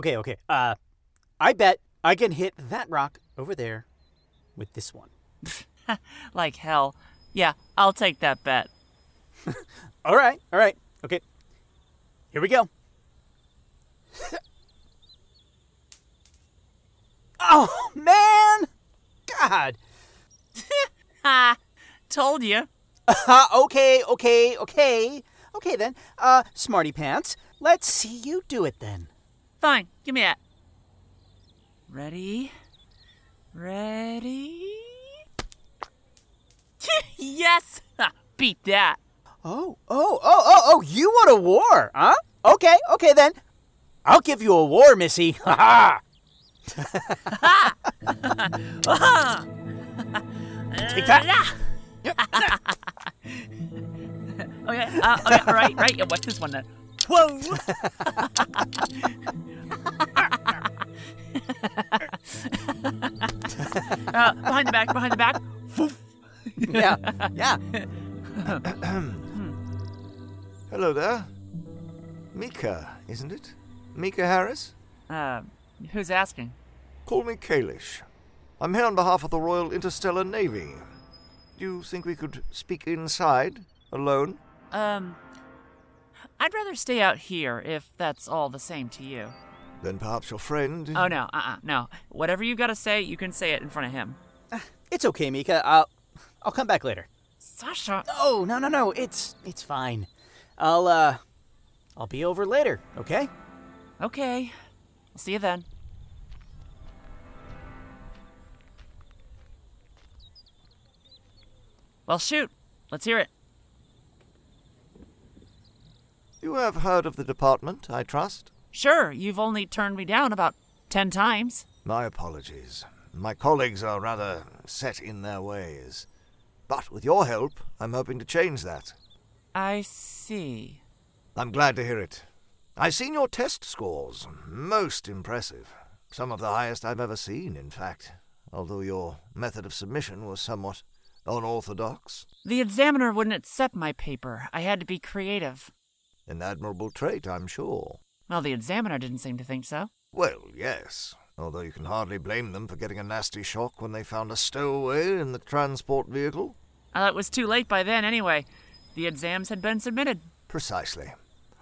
Okay, okay. Uh, I bet I can hit that rock over there with this one. Like hell. Yeah, I'll take that bet. All right, all right. Okay. Here we go. oh, man! God! Ha! Told you. Uh, okay, okay, okay. Okay then. Uh, Smarty Pants, let's see you do it then. Fine, give me that. Ready? Ready? yes! Beat that. Oh, oh, oh, oh, oh, you want a war, huh? Okay, okay then. I'll give you a war, Missy. Ha ha! Take that. Okay, uh, okay, right, right. Yeah, what's this one then? Whoa! Uh, behind the back, behind the back. Yeah, yeah. Hello there. Mika, isn't it? Mika Harris? Uh, who's asking? Call me Kalish. I'm here on behalf of the Royal Interstellar Navy. Do you think we could speak inside, alone? Um, I'd rather stay out here if that's all the same to you. Then perhaps your friend. Oh no, uh, uh no. Whatever you've gotta say, you can say it in front of him. It's okay, Mika. I'll, I'll come back later. Sasha. Oh, no, no, no. It's, it's fine. I'll, uh, I'll be over later, okay? Okay, I'll see you then. Well, shoot. Let's hear it. You have heard of the department, I trust? Sure, you've only turned me down about ten times. My apologies. My colleagues are rather set in their ways. But with your help, I'm hoping to change that. I see. I'm glad to hear it. I've seen your test scores. Most impressive. Some of the highest I've ever seen, in fact. Although your method of submission was somewhat unorthodox. The examiner wouldn't accept my paper. I had to be creative. An admirable trait, I'm sure. Well, the examiner didn't seem to think so. Well, yes. Although you can hardly blame them for getting a nasty shock when they found a stowaway in the transport vehicle. Uh, it was too late by then, anyway. The exams had been submitted. Precisely.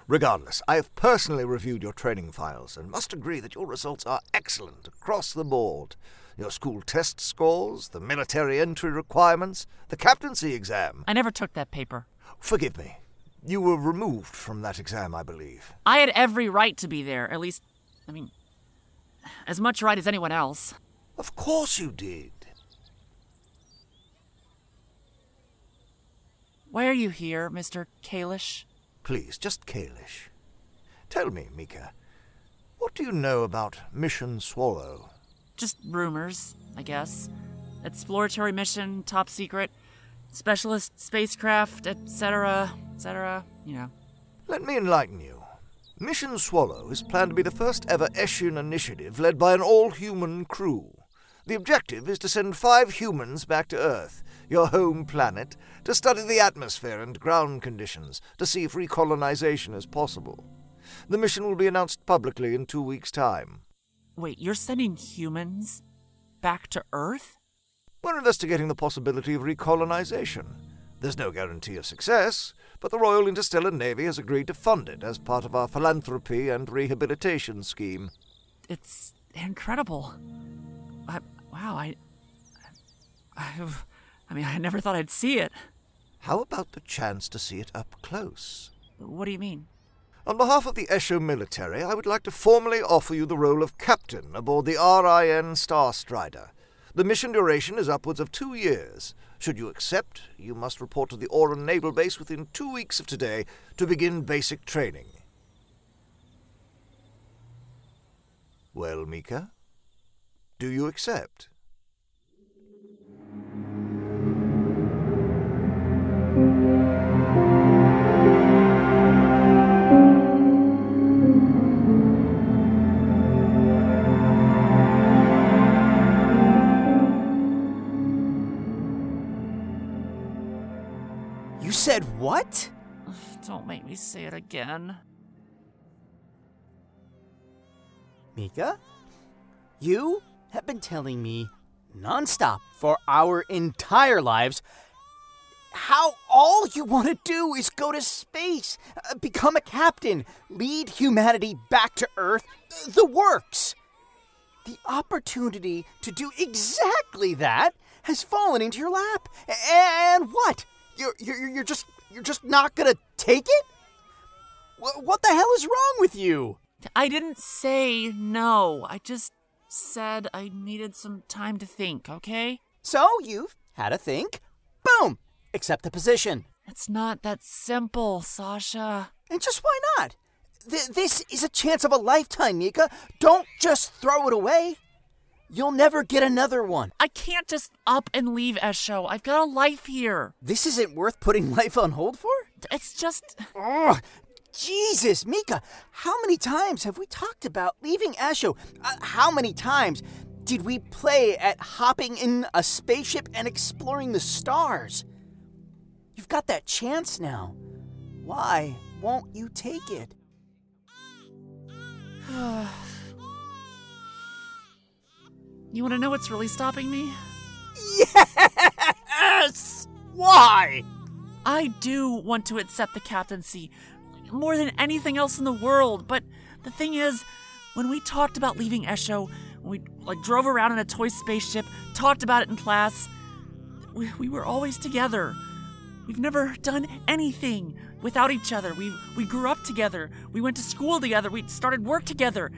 Regardless, I have personally reviewed your training files and must agree that your results are excellent across the board. Your school test scores, the military entry requirements, the captaincy exam. I never took that paper. Forgive me. You were removed from that exam, I believe. I had every right to be there. At least, I mean, as much right as anyone else. Of course you did. Why are you here, Mr. Kalish? Please, just Kalish. Tell me, Mika, what do you know about Mission Swallow? Just rumors, I guess. Exploratory mission, top secret, specialist spacecraft, etc., etc., you know. Let me enlighten you. Mission Swallow is planned to be the first ever Eshin initiative led by an all human crew. The objective is to send five humans back to Earth, your home planet, to study the atmosphere and ground conditions to see if recolonization is possible. The mission will be announced publicly in two weeks' time. Wait, you're sending humans back to Earth? We're investigating the possibility of recolonization. There's no guarantee of success, but the Royal Interstellar Navy has agreed to fund it as part of our philanthropy and rehabilitation scheme. It's incredible. I, wow, I, I've, I mean, I never thought I'd see it. How about the chance to see it up close? What do you mean? On behalf of the Esho military, I would like to formally offer you the role of captain aboard the RIN Star Strider. The mission duration is upwards of two years. Should you accept, you must report to the Oran Naval Base within two weeks of today to begin basic training. Well, Mika, do you accept? Say it again. Mika, you have been telling me nonstop for our entire lives how all you want to do is go to space, uh, become a captain, lead humanity back to Earth, the works. The opportunity to do exactly that has fallen into your lap. And what? You're, you're, you're just you're just not gonna take it? What the hell is wrong with you? I didn't say no. I just said I needed some time to think, okay? So you've had a think. Boom! Accept the position. It's not that simple, Sasha. And just why not? Th- this is a chance of a lifetime, Mika. Don't just throw it away. You'll never get another one. I can't just up and leave Esho. I've got a life here. This isn't worth putting life on hold for? It's just. Oh, Jesus, Mika, how many times have we talked about leaving Esho? Uh, how many times did we play at hopping in a spaceship and exploring the stars? You've got that chance now. Why won't you take it? you want to know what's really stopping me? Yes! Why? I do want to accept the captaincy more than anything else in the world, but the thing is, when we talked about leaving Esho, we like drove around in a toy spaceship, talked about it in class, we, we were always together. We've never done anything without each other. We we grew up together. We went to school together. We started work together.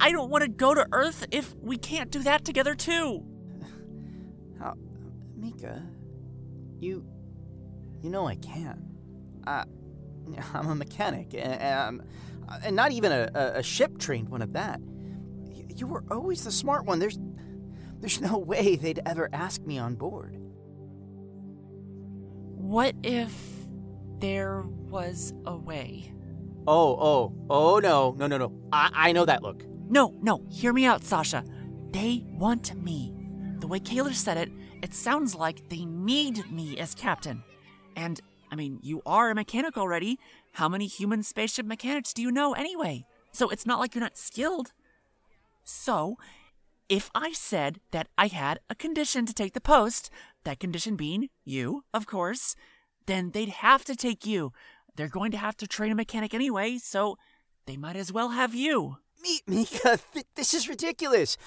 I, don't want to go to Earth if we can't do that together too. How, Mika, you, you know I can't. I, I'm a mechanic, and, um, and not even a, a ship trained one at that. You were always the smart one. There's, there's no way they'd ever ask me on board. What if there was a way? Oh, oh, oh no, no, no, no. I, I know that look. No, no, hear me out, Sasha. They want me. The way Kalish said it, it sounds like they need me as captain. And, I mean, you are a mechanic already. How many human spaceship mechanics do you know anyway? So it's not like you're not skilled. So, if I said that I had a condition to take the post, that condition being you, of course, then they'd have to take you. They're going to have to train a mechanic anyway, so they might as well have you. Mika, th- this is ridiculous.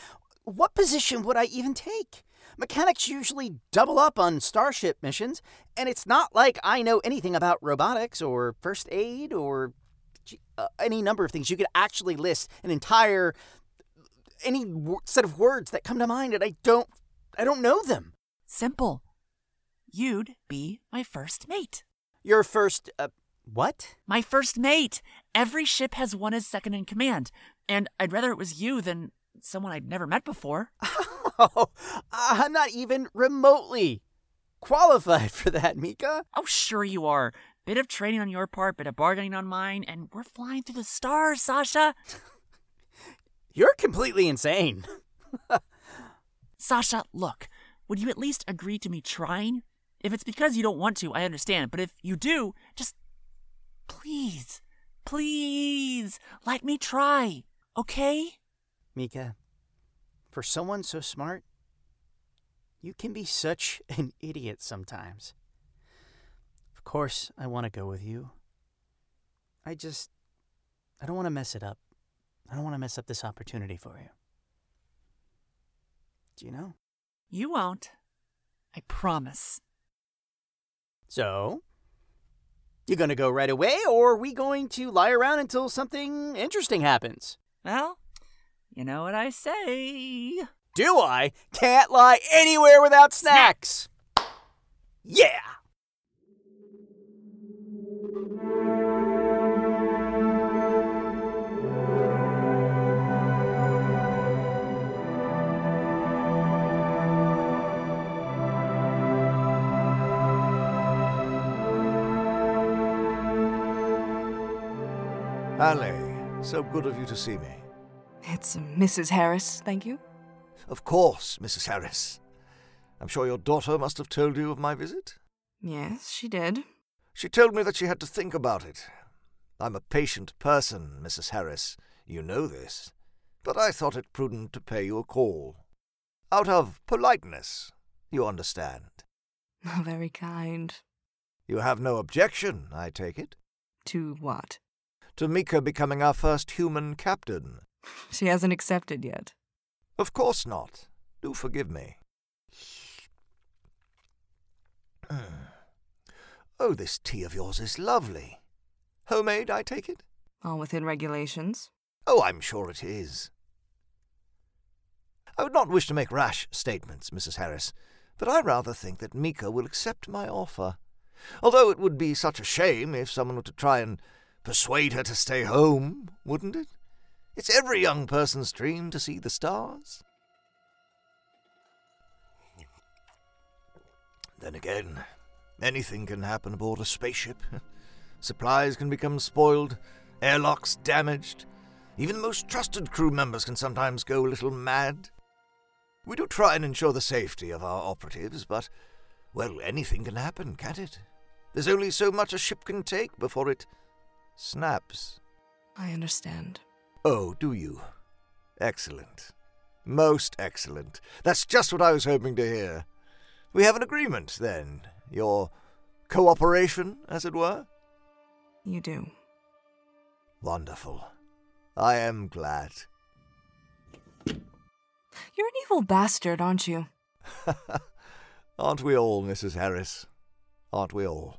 What position would I even take? Mechanics usually double up on starship missions, and it's not like I know anything about robotics or first aid or uh, any number of things. You could actually list an entire any w- set of words that come to mind, and I don't, I don't know them. Simple. You'd be my first mate. Your first, uh, what? My first mate. Every ship has one as second in command, and I'd rather it was you than someone I'd never met before. Oh, uh, I'm not even remotely qualified for that, Mika. Oh, sure you are. Bit of training on your part, bit of bargaining on mine, and we're flying through the stars, Sasha. You're completely insane. Sasha, look, would you at least agree to me trying? If it's because you don't want to, I understand, but if you do, just please, please let me try, okay? Mika, for someone so smart, you can be such an idiot sometimes. Of course, I want to go with you. I just. I don't want to mess it up. I don't want to mess up this opportunity for you. Do you know? You won't. I promise. So, you gonna go right away, or are we going to lie around until something interesting happens? Well, you know what I say. Do I? Can't lie anywhere without snacks. Yeah! Hallie, so good of you to see me. It's Mrs. Harris, thank you. Of course, Mrs. Harris. I'm sure your daughter must have told you of my visit. Yes, she did. She told me that she had to think about it. I'm a patient person, Mrs. Harris. You know this. but I thought it prudent to pay you a call. Out of politeness, you understand. Very kind. You have no objection, I take it, To what? to Mika becoming our first human captain. She hasn't accepted yet. Of course not. Do forgive me. oh, this tea of yours is lovely. Homemade, I take it? All within regulations. Oh, I'm sure it is. I would not wish to make rash statements, Mrs. Harris, but I rather think that Mika will accept my offer. Although it would be such a shame if someone were to try and persuade her to stay home, wouldn't it? It's every young person's dream to see the stars. Then again, anything can happen aboard a spaceship. Supplies can become spoiled, airlocks damaged. Even the most trusted crew members can sometimes go a little mad. We do try and ensure the safety of our operatives, but, well, anything can happen, can't it? There's only so much a ship can take before it snaps. I understand. Oh, do you? Excellent. Most excellent. That's just what I was hoping to hear. We have an agreement, then. Your cooperation, as it were? You do. Wonderful. I am glad. You're an evil bastard, aren't you? Aren't we all, Mrs. Harris? Aren't we all?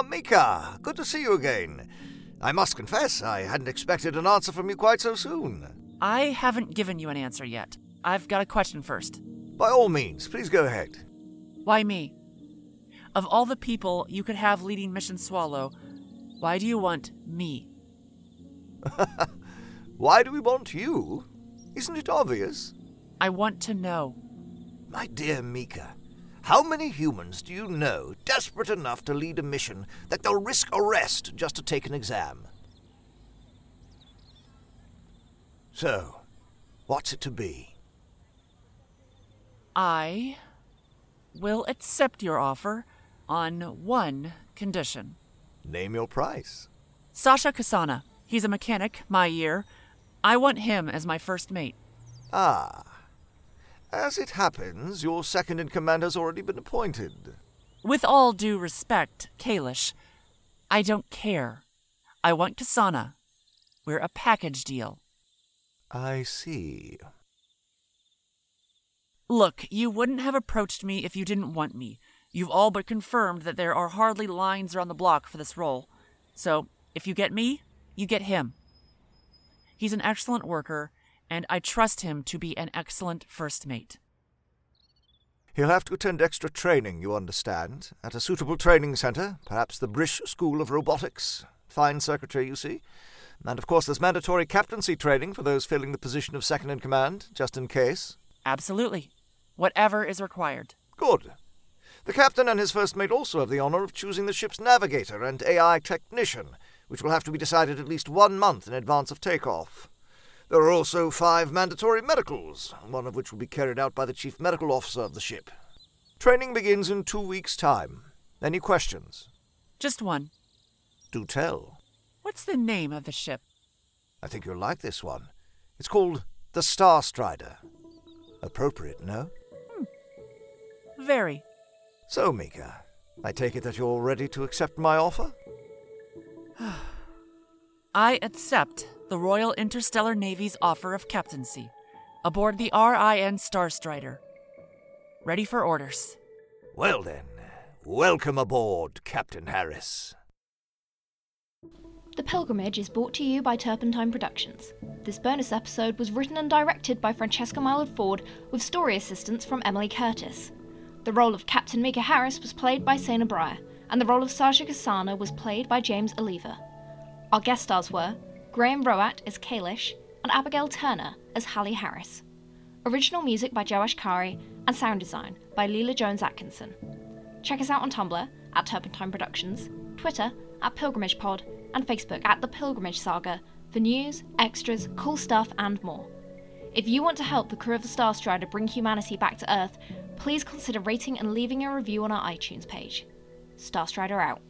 Ah, Mika! Good to see you again. I must confess, I hadn't expected an answer from you quite so soon. I haven't given you an answer yet. I've got a question first. By all means, please go ahead. Why me? Of all the people you could have leading Mission Swallow, why do you want me? Why do we want you? Isn't it obvious? I want to know. My dear Mika, how many humans do you know desperate enough to lead a mission that they'll risk arrest just to take an exam? So, what's it to be? I will accept your offer on one condition. Name your price. Sasha Kasana. He's a mechanic, my year. I want him as my first mate. Ah. As it happens, your second in command has already been appointed. With all due respect, Kalish, I don't care. I want Kasana. We're a package deal. I see. Look, you wouldn't have approached me if you didn't want me. You've all but confirmed that there are hardly lines around the block for this role. So, if you get me, you get him. He's an excellent worker, and I trust him to be an excellent first mate. He'll have to attend extra training, you understand, at a suitable training center, perhaps the Brish School of Robotics. Fine secretary, you see. And of course, there's mandatory captaincy training for those filling the position of second in command, just in case. Absolutely. Whatever is required. Good. The captain and his first mate also have the honor of choosing the ship's navigator and AI technician, which will have to be decided at least one month in advance of takeoff. There are also five mandatory medicals, one of which will be carried out by the chief medical officer of the ship. Training begins in two weeks' time. Any questions? Just one. Do tell. What's the name of the ship? I think you'll like this one. It's called the Star Strider. Appropriate, no? Hmm. Very. So, Mika, I take it that you're ready to accept my offer? I accept the Royal Interstellar Navy's offer of captaincy aboard the RIN Starstrider. Ready for orders. Well then, welcome aboard, Captain Harris. The Pilgrimage is brought to you by Turpentine Productions. This bonus episode was written and directed by Francesca Mylod-Ford with story assistance from Emily Curtis. The role of Captain Mika Harris was played by Sana Breyer, and the role of Sasha Kasana was played by James Oliva. Our guest stars were Graham Roat as Kalish and Abigail Turner as Hallie Harris. Original music by Joash Kari and sound design by Leela Jones Atkinson. Check us out on Tumblr at Turpentine Productions, Twitter at Pilgrimage Pod, and Facebook at The Pilgrimage Saga for news, extras, cool stuff, and more. If you want to help the crew of the Star Strider bring humanity back to Earth, please consider rating and leaving a review on our iTunes page. Star Strider out.